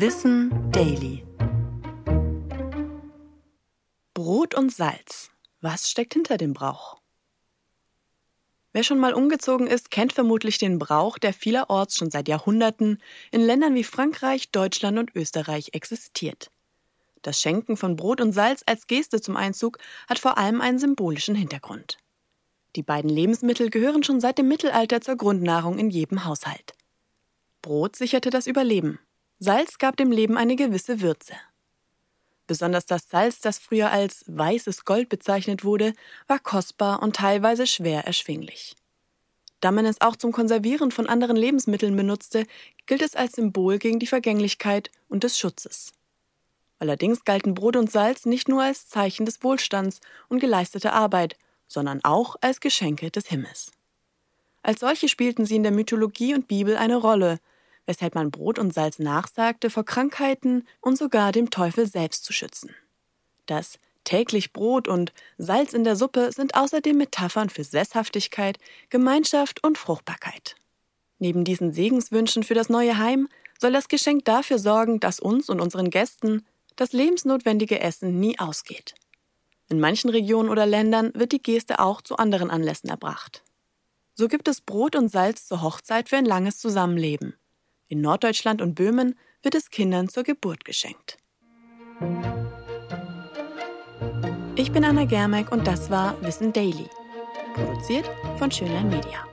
Wissen Daily. Brot und Salz. Was steckt hinter dem Brauch? Wer schon mal umgezogen ist, kennt vermutlich den Brauch, der vielerorts schon seit Jahrhunderten in Ländern wie Frankreich, Deutschland und Österreich existiert. Das Schenken von Brot und Salz als Geste zum Einzug hat vor allem einen symbolischen Hintergrund. Die beiden Lebensmittel gehören schon seit dem Mittelalter zur Grundnahrung in jedem Haushalt. Brot sicherte das Überleben. Salz gab dem Leben eine gewisse Würze. Besonders das Salz, das früher als weißes Gold bezeichnet wurde, war kostbar und teilweise schwer erschwinglich. Da man es auch zum Konservieren von anderen Lebensmitteln benutzte, gilt es als Symbol gegen die Vergänglichkeit und des Schutzes. Allerdings galten Brot und Salz nicht nur als Zeichen des Wohlstands und geleisteter Arbeit, sondern auch als Geschenke des Himmels. Als solche spielten sie in der Mythologie und Bibel eine Rolle, weshalb man Brot und Salz nachsagte, vor Krankheiten und sogar dem Teufel selbst zu schützen. Das täglich Brot und Salz in der Suppe sind außerdem Metaphern für Sesshaftigkeit, Gemeinschaft und Fruchtbarkeit. Neben diesen Segenswünschen für das neue Heim soll das Geschenk dafür sorgen, dass uns und unseren Gästen das lebensnotwendige Essen nie ausgeht. In manchen Regionen oder Ländern wird die Geste auch zu anderen Anlässen erbracht. So gibt es Brot und Salz zur Hochzeit für ein langes Zusammenleben. In Norddeutschland und Böhmen wird es Kindern zur Geburt geschenkt. Ich bin Anna Germeck und das war Wissen Daily. Produziert von Schönlein Media.